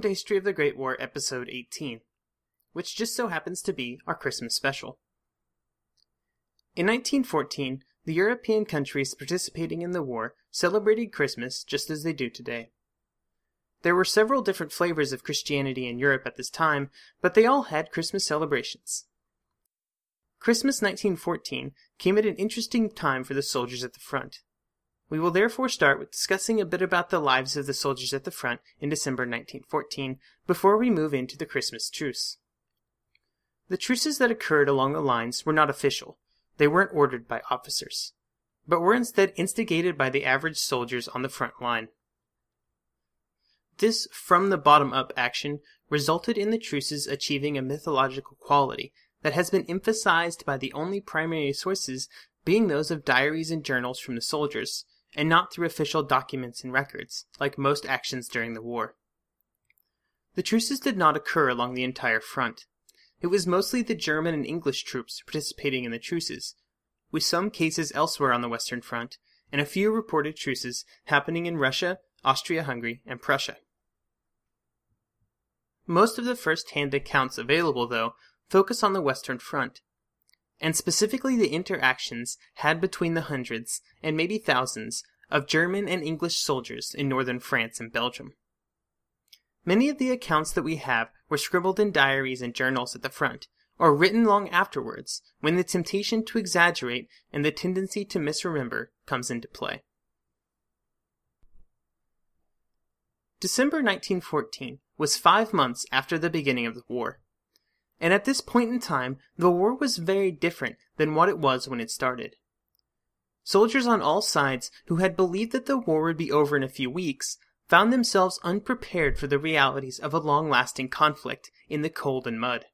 Welcome to History of the Great War, Episode 18, which just so happens to be our Christmas special. In 1914, the European countries participating in the war celebrated Christmas just as they do today. There were several different flavors of Christianity in Europe at this time, but they all had Christmas celebrations. Christmas 1914 came at an interesting time for the soldiers at the front. We will therefore start with discussing a bit about the lives of the soldiers at the front in December 1914 before we move into the Christmas truce. The truces that occurred along the lines were not official, they weren't ordered by officers, but were instead instigated by the average soldiers on the front line. This from the bottom up action resulted in the truces achieving a mythological quality that has been emphasized by the only primary sources being those of diaries and journals from the soldiers, and not through official documents and records, like most actions during the war. The truces did not occur along the entire front. It was mostly the German and English troops participating in the truces, with some cases elsewhere on the Western Front, and a few reported truces happening in Russia, Austria Hungary, and Prussia. Most of the first hand accounts available, though, focus on the Western Front, and specifically the interactions had between the hundreds, and maybe thousands, of German and English soldiers in northern France and Belgium. Many of the accounts that we have were scribbled in diaries and journals at the front, or written long afterwards, when the temptation to exaggerate and the tendency to misremember comes into play. December 1914 was five months after the beginning of the war. And at this point in time, the war was very different than what it was when it started. Soldiers on all sides who had believed that the war would be over in a few weeks found themselves unprepared for the realities of a long lasting conflict in the cold and mud.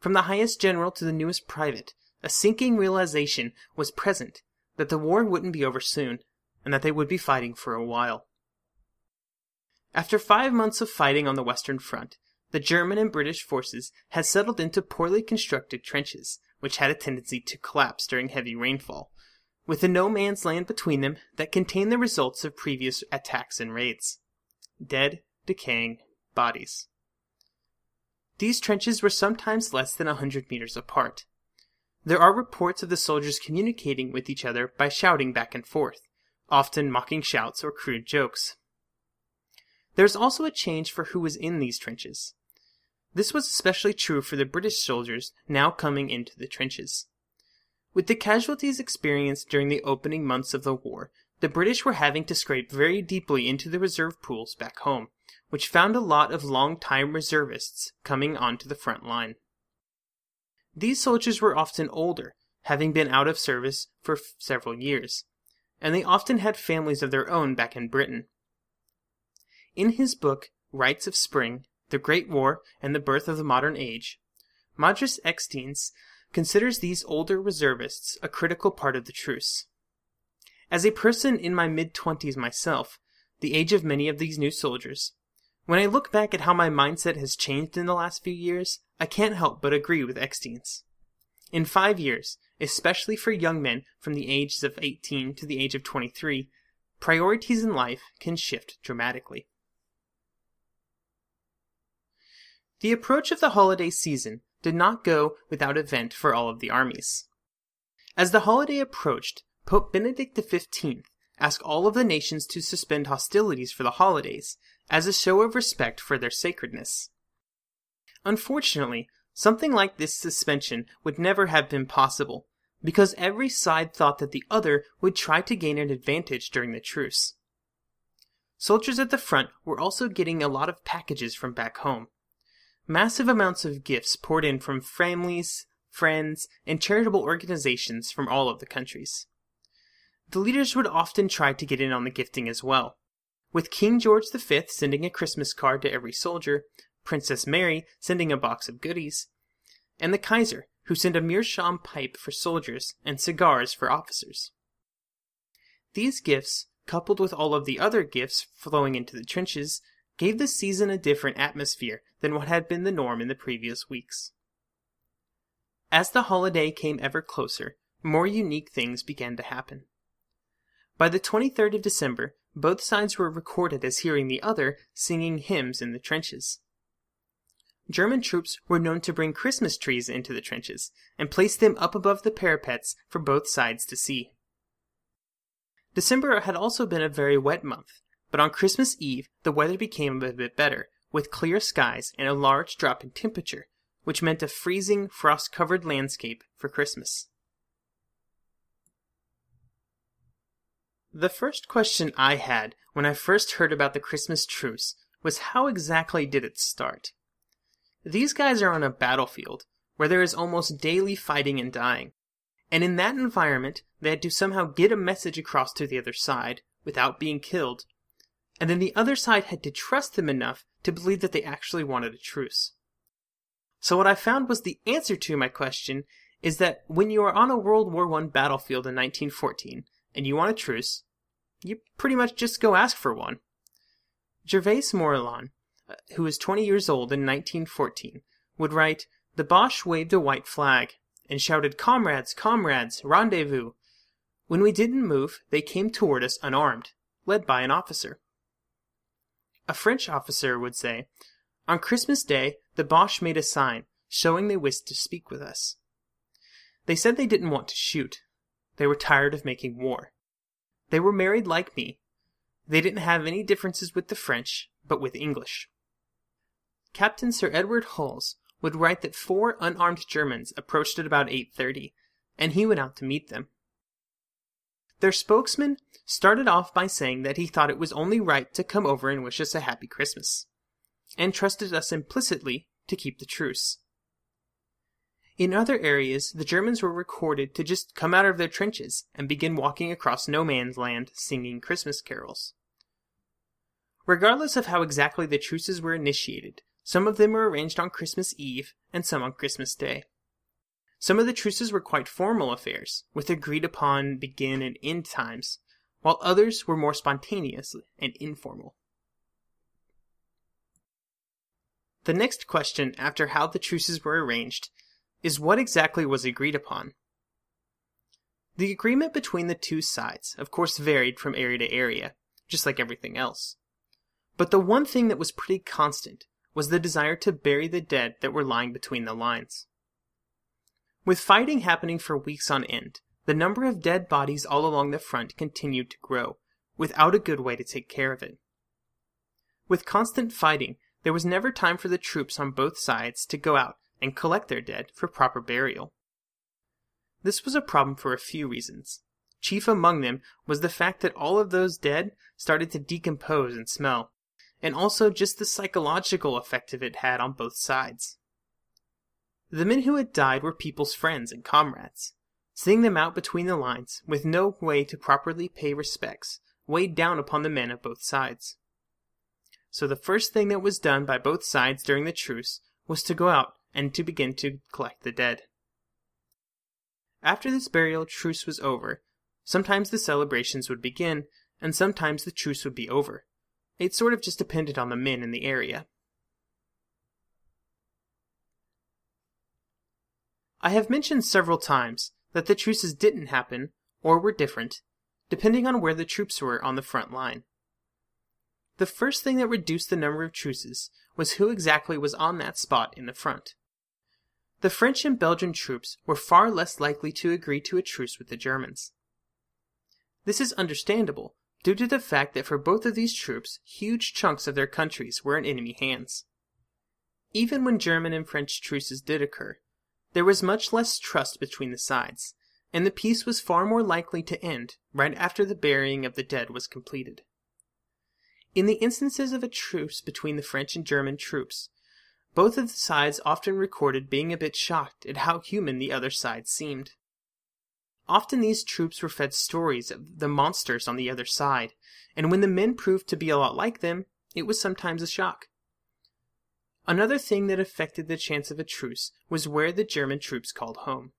From the highest general to the newest private, a sinking realization was present that the war wouldn't be over soon, and that they would be fighting for a while. After five months of fighting on the Western Front, the German and British forces had settled into poorly constructed trenches, which had a tendency to collapse during heavy rainfall, with a no man's land between them that contained the results of previous attacks and raids dead, decaying bodies. These trenches were sometimes less than a hundred meters apart. There are reports of the soldiers communicating with each other by shouting back and forth, often mocking shouts or crude jokes. There is also a change for who was in these trenches. This was especially true for the British soldiers now coming into the trenches. With the casualties experienced during the opening months of the war, the British were having to scrape very deeply into the reserve pools back home, which found a lot of long-time reservists coming onto the front line. These soldiers were often older, having been out of service for f- several years, and they often had families of their own back in Britain. In his book, Rites of Spring, The Great War, and the Birth of the Modern Age, Modris Eksteins considers these older reservists a critical part of the truce. As a person in my mid 20s myself, the age of many of these new soldiers, when I look back at how my mindset has changed in the last few years, I can't help but agree with Eksteins. In five years, especially for young men from the ages of 18 to the age of 23, priorities in life can shift dramatically. The approach of the holiday season did not go without event for all of the armies. As the holiday approached, Pope Benedict XV asked all of the nations to suspend hostilities for the holidays as a show of respect for their sacredness. Unfortunately, something like this suspension would never have been possible, because every side thought that the other would try to gain an advantage during the truce. Soldiers at the front were also getting a lot of packages from back home. Massive amounts of gifts poured in from families, friends, and charitable organizations from all of the countries. The leaders would often try to get in on the gifting as well, with King George V sending a Christmas card to every soldier, Princess Mary sending a box of goodies, and the Kaiser, who sent a meerschaum pipe for soldiers and cigars for officers. These gifts, coupled with all of the other gifts flowing into the trenches, gave the season a different atmosphere than what had been the norm in the previous weeks. As the holiday came ever closer, more unique things began to happen. By the 23rd of December, both sides were recorded as hearing the other singing hymns in the trenches. German troops were known to bring Christmas trees into the trenches and place them up above the parapets for both sides to see. December had also been a very wet month, but on Christmas Eve the weather became a bit better, with clear skies and a large drop in temperature, which meant a freezing, frost covered landscape for Christmas. The first question I had when I first heard about the Christmas truce was how exactly did it start? These guys are on a battlefield where there is almost daily fighting and dying. And in that environment, they had to somehow get a message across to the other side without being killed. And then the other side had to trust them enough to believe that they actually wanted a truce. So what I found was the answer to my question is that when you are on a World War I battlefield in 1914 and you want a truce, you pretty much just go ask for one. Gervais Morillon, uh, who was 20 years old in 1914, would write, The Boche waved a white flag and shouted, Comrades, comrades, rendezvous. When we didn't move, they came toward us unarmed, led by an officer. A French officer would say, On Christmas Day, the Boche made a sign, showing they wished to speak with us. They said they didn't want to shoot. They were tired of making war. They were married like me. They didn't have any differences with the French, but with English. Captain Sir Edward Hulse would write that four unarmed Germans approached at about 8:30, and he went out to meet them. Their spokesman started off by saying that he thought it was only right to come over and wish us a happy Christmas, and trusted us implicitly to keep the truce. In other areas, the Germans were recorded to just come out of their trenches and begin walking across no man's land singing Christmas carols. Regardless of how exactly the truces were initiated, some of them were arranged on Christmas Eve and some on Christmas Day. Some of the truces were quite formal affairs, with agreed upon begin and end times, while others were more spontaneous and informal. The next question after how the truces were arranged is what exactly was agreed upon. The agreement between the two sides, of course, varied from area to area, just like everything else. But the one thing that was pretty constant was the desire to bury the dead that were lying between the lines. With fighting happening for weeks on end, the number of dead bodies all along the front continued to grow, without a good way to take care of it. With constant fighting, there was never time for the troops on both sides to go out and collect their dead for proper burial. This was a problem for a few reasons. Chief among them was the fact that all of those dead started to decompose and smell, and also just the psychological effect it had on both sides. The men who had died were people's friends and comrades. Seeing them out between the lines, with no way to properly pay respects, weighed down upon the men of both sides. So the first thing that was done by both sides during the truce was to go out and to begin to collect the dead. After this burial truce was over, Sometimes the celebrations would begin, and sometimes the truce would be over. It sort of just depended on the men in the area. I have mentioned several times that the truces didn't happen, or were different, depending on where the troops were on the front line. The first thing that reduced the number of truces was who exactly was on that spot in the front. The French and Belgian troops were far less likely to agree to a truce with the Germans. This is understandable due to the fact that for both of these troops, huge chunks of their countries were in enemy hands. Even when German and French truces did occur, there was much less trust between the sides, and the peace was far more likely to end right after the burying of the dead was completed. In the instances of a truce between the French and German troops, both of the sides often recorded being a bit shocked at how human the other side seemed. Often these troops were fed stories of the monsters on the other side, and when the men proved to be a lot like them, it was sometimes a shock. Another thing that affected the chance of a truce was where the German troops called home.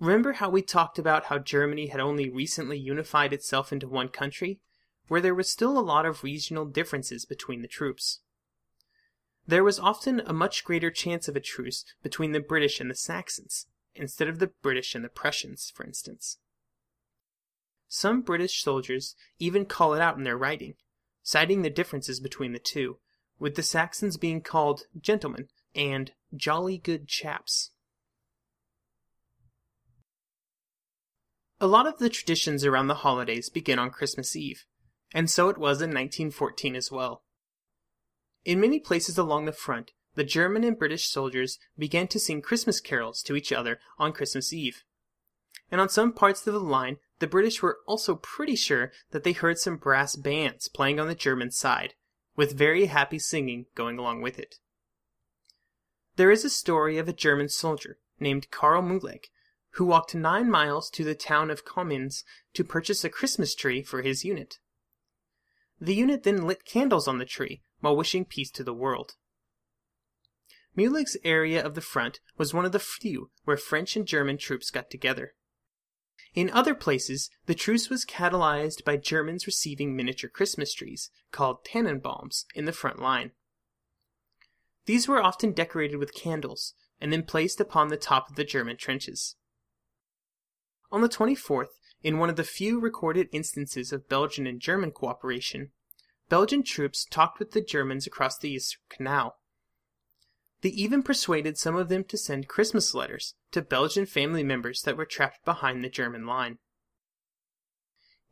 Remember how we talked about how Germany had only recently unified itself into one country, where there was still a lot of regional differences between the troops? There was often a much greater chance of a truce between the British and the Saxons, instead of the British and the Prussians, for instance. Some British soldiers even call it out in their writing, citing the differences between the two, with the Saxons being called gentlemen and jolly good chaps. A lot of the traditions around the holidays begin on Christmas Eve, and so it was in 1914 as well. In many places along the front, the German and British soldiers began to sing Christmas carols to each other on Christmas Eve. And on some parts of the line, the British were also pretty sure that they heard some brass bands playing on the German side, with very happy singing going along with it. There is a story of a German soldier named Karl Mulek who walked nine miles to the town of Comines to purchase a Christmas tree for his unit. The unit then lit candles on the tree while wishing peace to the world. Mulek's area of the front was one of the few where French and German troops got together. In other places, the truce was catalyzed by Germans receiving miniature Christmas trees, called Tannenbaums, in the front line. These were often decorated with candles, and then placed upon the top of the German trenches. On the 24th, in one of the few recorded instances of Belgian and German cooperation, Belgian troops talked with the Germans across the Yser Canal. They even persuaded some of them to send Christmas letters to Belgian family members that were trapped behind the German line.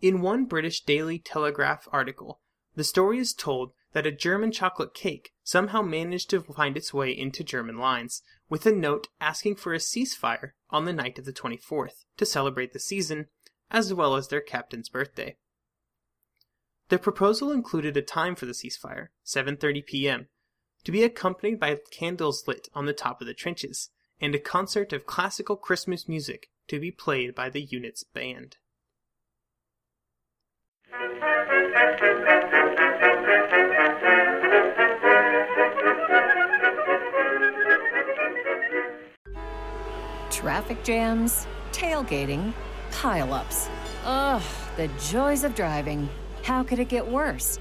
In one British Daily Telegraph article, the story is told that a German chocolate cake somehow managed to find its way into German lines, with a note asking for a ceasefire on the night of the 24th to celebrate the season, as well as their captain's birthday. The proposal included a time for the ceasefire, 7:30 p.m., to be accompanied by candles lit on the top of the trenches, and a concert of classical Christmas music to be played by the unit's band. Traffic jams, tailgating, pileups. Ugh, the joys of driving. How could it get worse?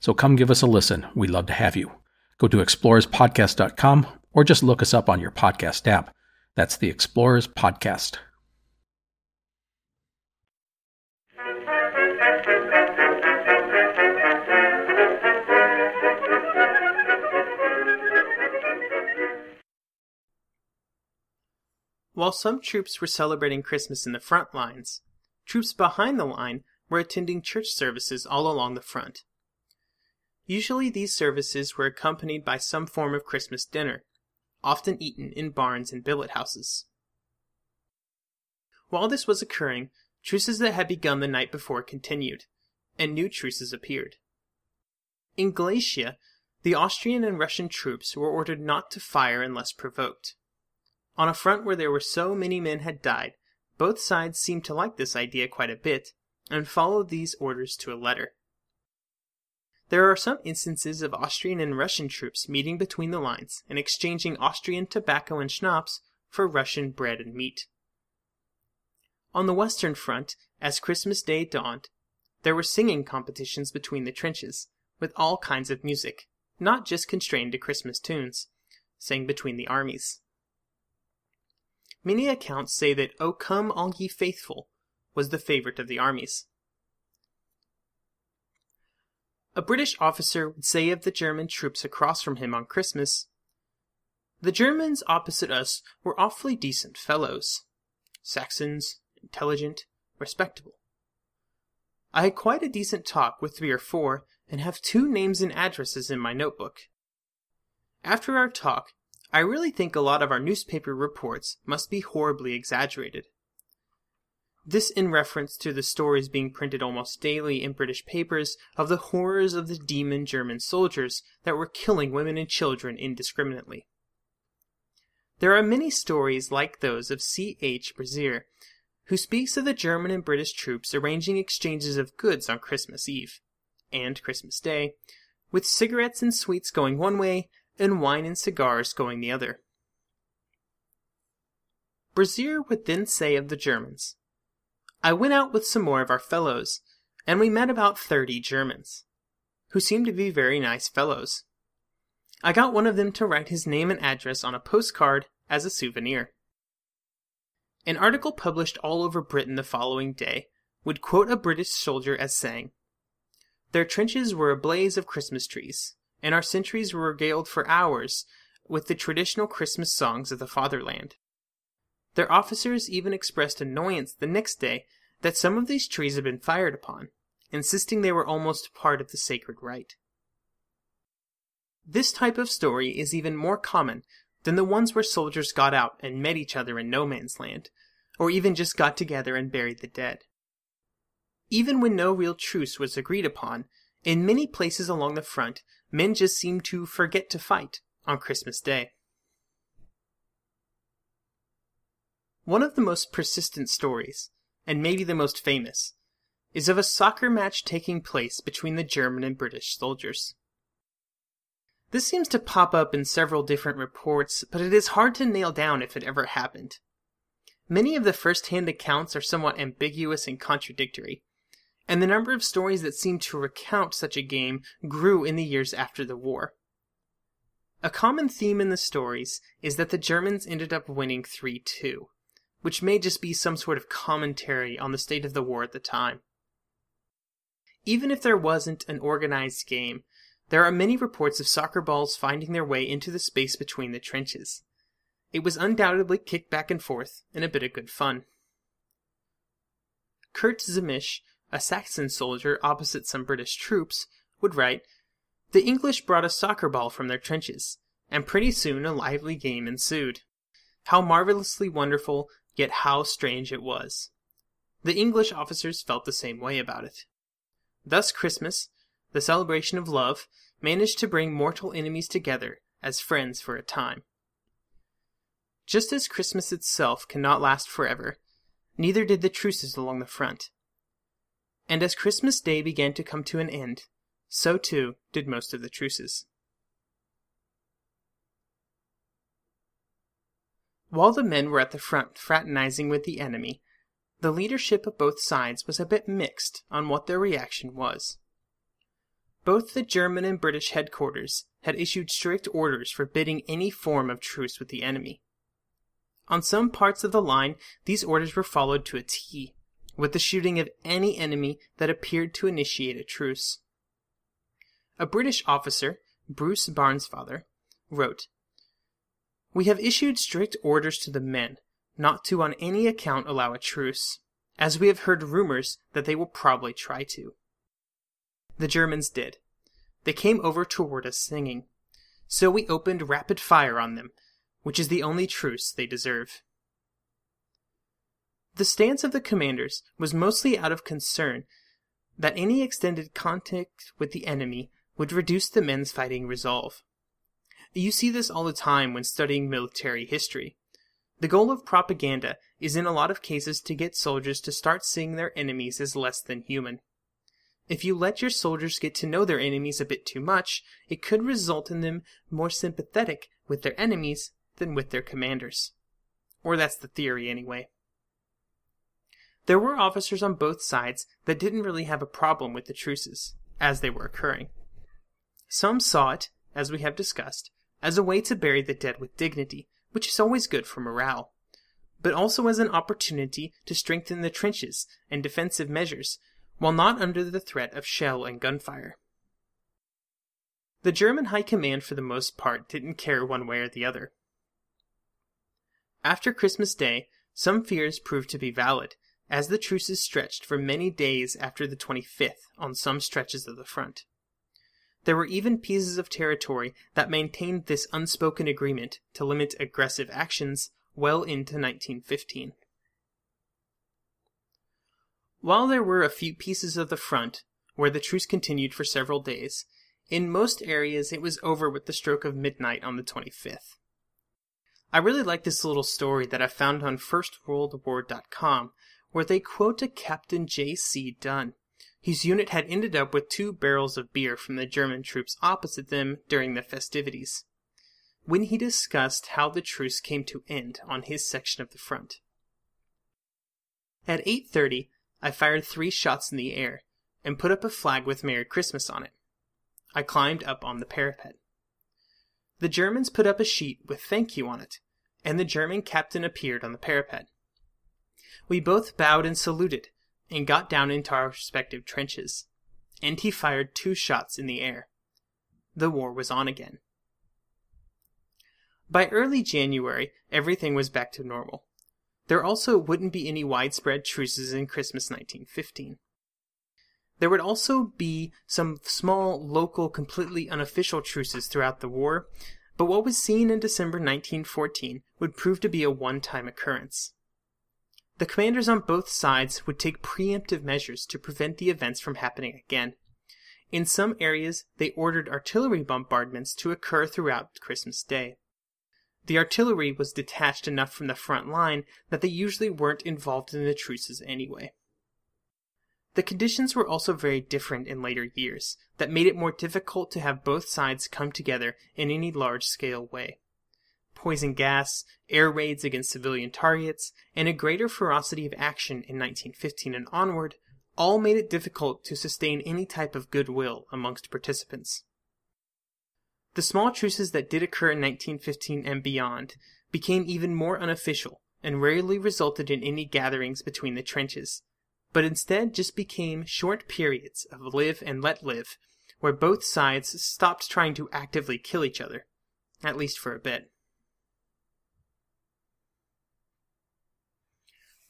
So come give us a listen. We'd love to have you. Go to explorerspodcast.com or just look us up on your podcast app. That's the Explorers Podcast. While some troops were celebrating Christmas in the front lines, troops behind the line were attending church services all along the front. Usually these services were accompanied by some form of Christmas dinner, often eaten in barns and billet houses. While this was occurring, truces that had begun the night before continued, and new truces appeared. In Galicia, the Austrian and Russian troops were ordered not to fire unless provoked. On a front where there were so many men had died, both sides seemed to like this idea quite a bit, and followed these orders to a letter. There are some instances of Austrian and Russian troops meeting between the lines and exchanging Austrian tobacco and schnapps for Russian bread and meat. On the Western Front, as Christmas Day dawned, there were singing competitions between the trenches, with all kinds of music, not just constrained to Christmas tunes, sang between the armies. Many accounts say that O Come All Ye Faithful was the favorite of the armies. A British officer would say of the German troops across from him on Christmas, The Germans opposite us were awfully decent fellows. Saxons, intelligent, respectable. I had quite a decent talk with three or four, and have two names and addresses in my notebook. After our talk, I really think a lot of our newspaper reports must be horribly exaggerated. This in reference to the stories being printed almost daily in British papers of the horrors of the demon German soldiers that were killing women and children indiscriminately. There are many stories like those of C. H. Brazier, who speaks of the German and British troops arranging exchanges of goods on Christmas Eve and Christmas Day, with cigarettes and sweets going one way and wine and cigars going the other. Brazier would then say of the Germans, I went out with some more of our fellows, and we met about thirty Germans, who seemed to be very nice fellows. I got one of them to write his name and address on a postcard as a souvenir. An article published all over Britain the following day would quote a British soldier as saying, Their trenches were a blaze of Christmas trees, and our sentries were regaled for hours with the traditional Christmas songs of the fatherland. Their officers even expressed annoyance the next day that some of these trees had been fired upon, insisting they were almost part of the sacred rite. This type of story is even more common than the ones where soldiers got out and met each other in no man's land, or even just got together and buried the dead. Even when no real truce was agreed upon, in many places along the front, men just seemed to forget to fight on Christmas Day. One of the most persistent stories, and maybe the most famous, is of a soccer match taking place between the German and British soldiers. This seems to pop up in several different reports, but it is hard to nail down if it ever happened. Many of the first hand accounts are somewhat ambiguous and contradictory, and the number of stories that seem to recount such a game grew in the years after the war. A common theme in the stories is that the Germans ended up winning 3 2, which may just be some sort of commentary on the state of the war at the time. Even if there wasn't an organized game, there are many reports of soccer balls finding their way into the space between the trenches. It was undoubtedly kicked back and forth, and a bit of good fun. Kurt Zehmisch, a Saxon soldier opposite some British troops, would write, The English brought a soccer ball from their trenches, and pretty soon a lively game ensued. How marvelously wonderful, yet how strange it was. The English officers felt the same way about it. Thus Christmas, the celebration of love, managed to bring mortal enemies together as friends for a time. Just as Christmas itself cannot last forever, neither did the truces along the front. And as Christmas Day began to come to an end, so too did most of the truces. While the men were at the front fraternizing with the enemy, the leadership of both sides was a bit mixed on what their reaction was. Both the German and British headquarters had issued strict orders forbidding any form of truce with the enemy. On some parts of the line, these orders were followed to a T, with the shooting of any enemy that appeared to initiate a truce. A British officer, Bruce Bairnsfather, wrote, We have issued strict orders to the men not to on any account allow a truce, as we have heard rumors that they will probably try to. The Germans did. They came over toward us singing. So we opened rapid fire on them, which is the only truce they deserve. The stance of the commanders was mostly out of concern that any extended contact with the enemy would reduce the men's fighting resolve. You see this all the time when studying military history. The goal of propaganda is in a lot of cases to get soldiers to start seeing their enemies as less than human. If you let your soldiers get to know their enemies a bit too much, it could result in them more sympathetic with their enemies than with their commanders. Or that's the theory anyway. There were officers on both sides that didn't really have a problem with the truces, as they were occurring. Some saw it, as we have discussed, as a way to bury the dead with dignity, which is always good for morale, but also as an opportunity to strengthen the trenches and defensive measures while not under the threat of shell and gunfire. The German High Command, for the most part, didn't care one way or the other. After Christmas Day, some fears proved to be valid, as the truces stretched for many days after the 25th on some stretches of the front. There were even pieces of territory that maintained this unspoken agreement to limit aggressive actions well into 1915. While there were a few pieces of the front where the truce continued for several days, in most areas it was over with the stroke of midnight on the 25th. I really like this little story that I found on FirstWorldWar.com, where they quote a Captain J.C. Dunn, whose unit had ended up with two barrels of beer from the German troops opposite them during the festivities, when he discussed how the truce came to end on his section of the front. At 8:30, I fired three shots in the air and put up a flag with Merry Christmas on it. I climbed up on the parapet. The Germans put up a sheet with thank you on it, and the German captain appeared on the parapet. We both bowed and saluted, and got down into our respective trenches, and he fired two shots in the air. The war was on again. By early January, everything was back to normal. There also wouldn't be any widespread truces in Christmas 1915. There would also be some small, local, completely unofficial truces throughout the war, but what was seen in December 1914 would prove to be a one time occurrence. The commanders on both sides would take preemptive measures to prevent the events from happening again. In some areas, they ordered artillery bombardments to occur throughout Christmas Day. The artillery was detached enough from the front line that they usually weren't involved in the truces anyway. The conditions were also very different in later years, that made it more difficult to have both sides come together in any large scale way. Poison gas, air raids against civilian targets, and a greater ferocity of action in 1915 and onward all made it difficult to sustain any type of goodwill amongst participants. The small truces that did occur in 1915 and beyond became even more unofficial and rarely resulted in any gatherings between the trenches, but instead just became short periods of live and let live, where both sides stopped trying to actively kill each other, at least for a bit.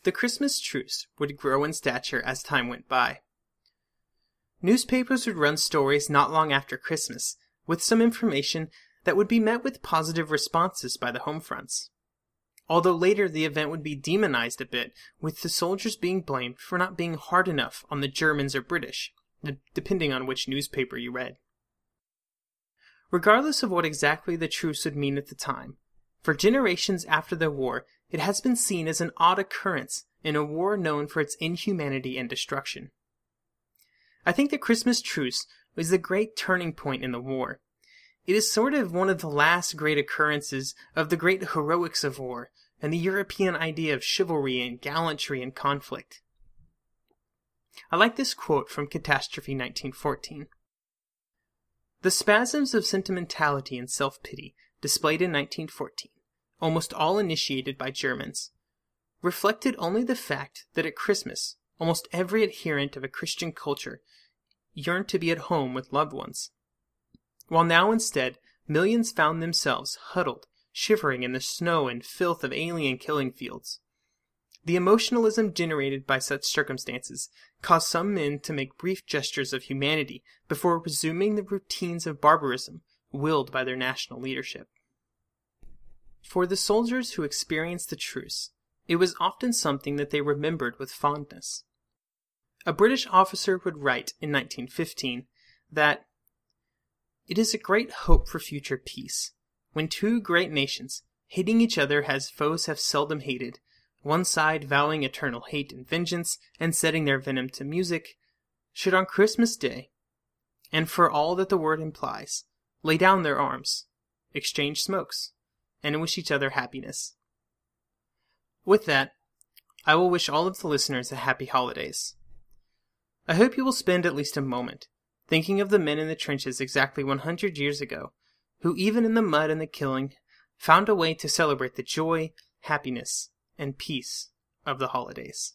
The Christmas truce would grow in stature as time went by. Newspapers would run stories not long after Christmas with some information that would be met with positive responses by the home fronts. Although later the event would be demonized a bit, with the soldiers being blamed for not being hard enough on the Germans or British, depending on which newspaper you read. Regardless of what exactly the truce would mean at the time, for generations after the war, it has been seen as an odd occurrence in a war known for its inhumanity and destruction. I think the Christmas truce was the great turning point in the war. It is sort of one of the last great occurrences of the great heroics of war and the European idea of chivalry and gallantry in conflict. I like this quote from Catastrophe 1914. The spasms of sentimentality and self pity displayed in 1914, almost all initiated by Germans, reflected only the fact that at Christmas almost every adherent of a Christian culture yearned to be at home with loved ones. While now instead, millions found themselves huddled, shivering in the snow and filth of alien killing fields. The emotionalism generated by such circumstances caused some men to make brief gestures of humanity before resuming the routines of barbarism willed by their national leadership. For the soldiers who experienced the truce, it was often something that they remembered with fondness. A British officer would write in 1915 that it is a great hope for future peace when two great nations, hating each other as foes have seldom hated, one side vowing eternal hate and vengeance and setting their venom to music, should on Christmas Day, and for all that the word implies, lay down their arms, exchange smokes, and wish each other happiness. With that, I will wish all of the listeners a happy holidays. I hope you will spend at least a moment thinking of the men in the trenches exactly 100 years ago, who even in the mud and the killing found a way to celebrate the joy, happiness, and peace of the holidays.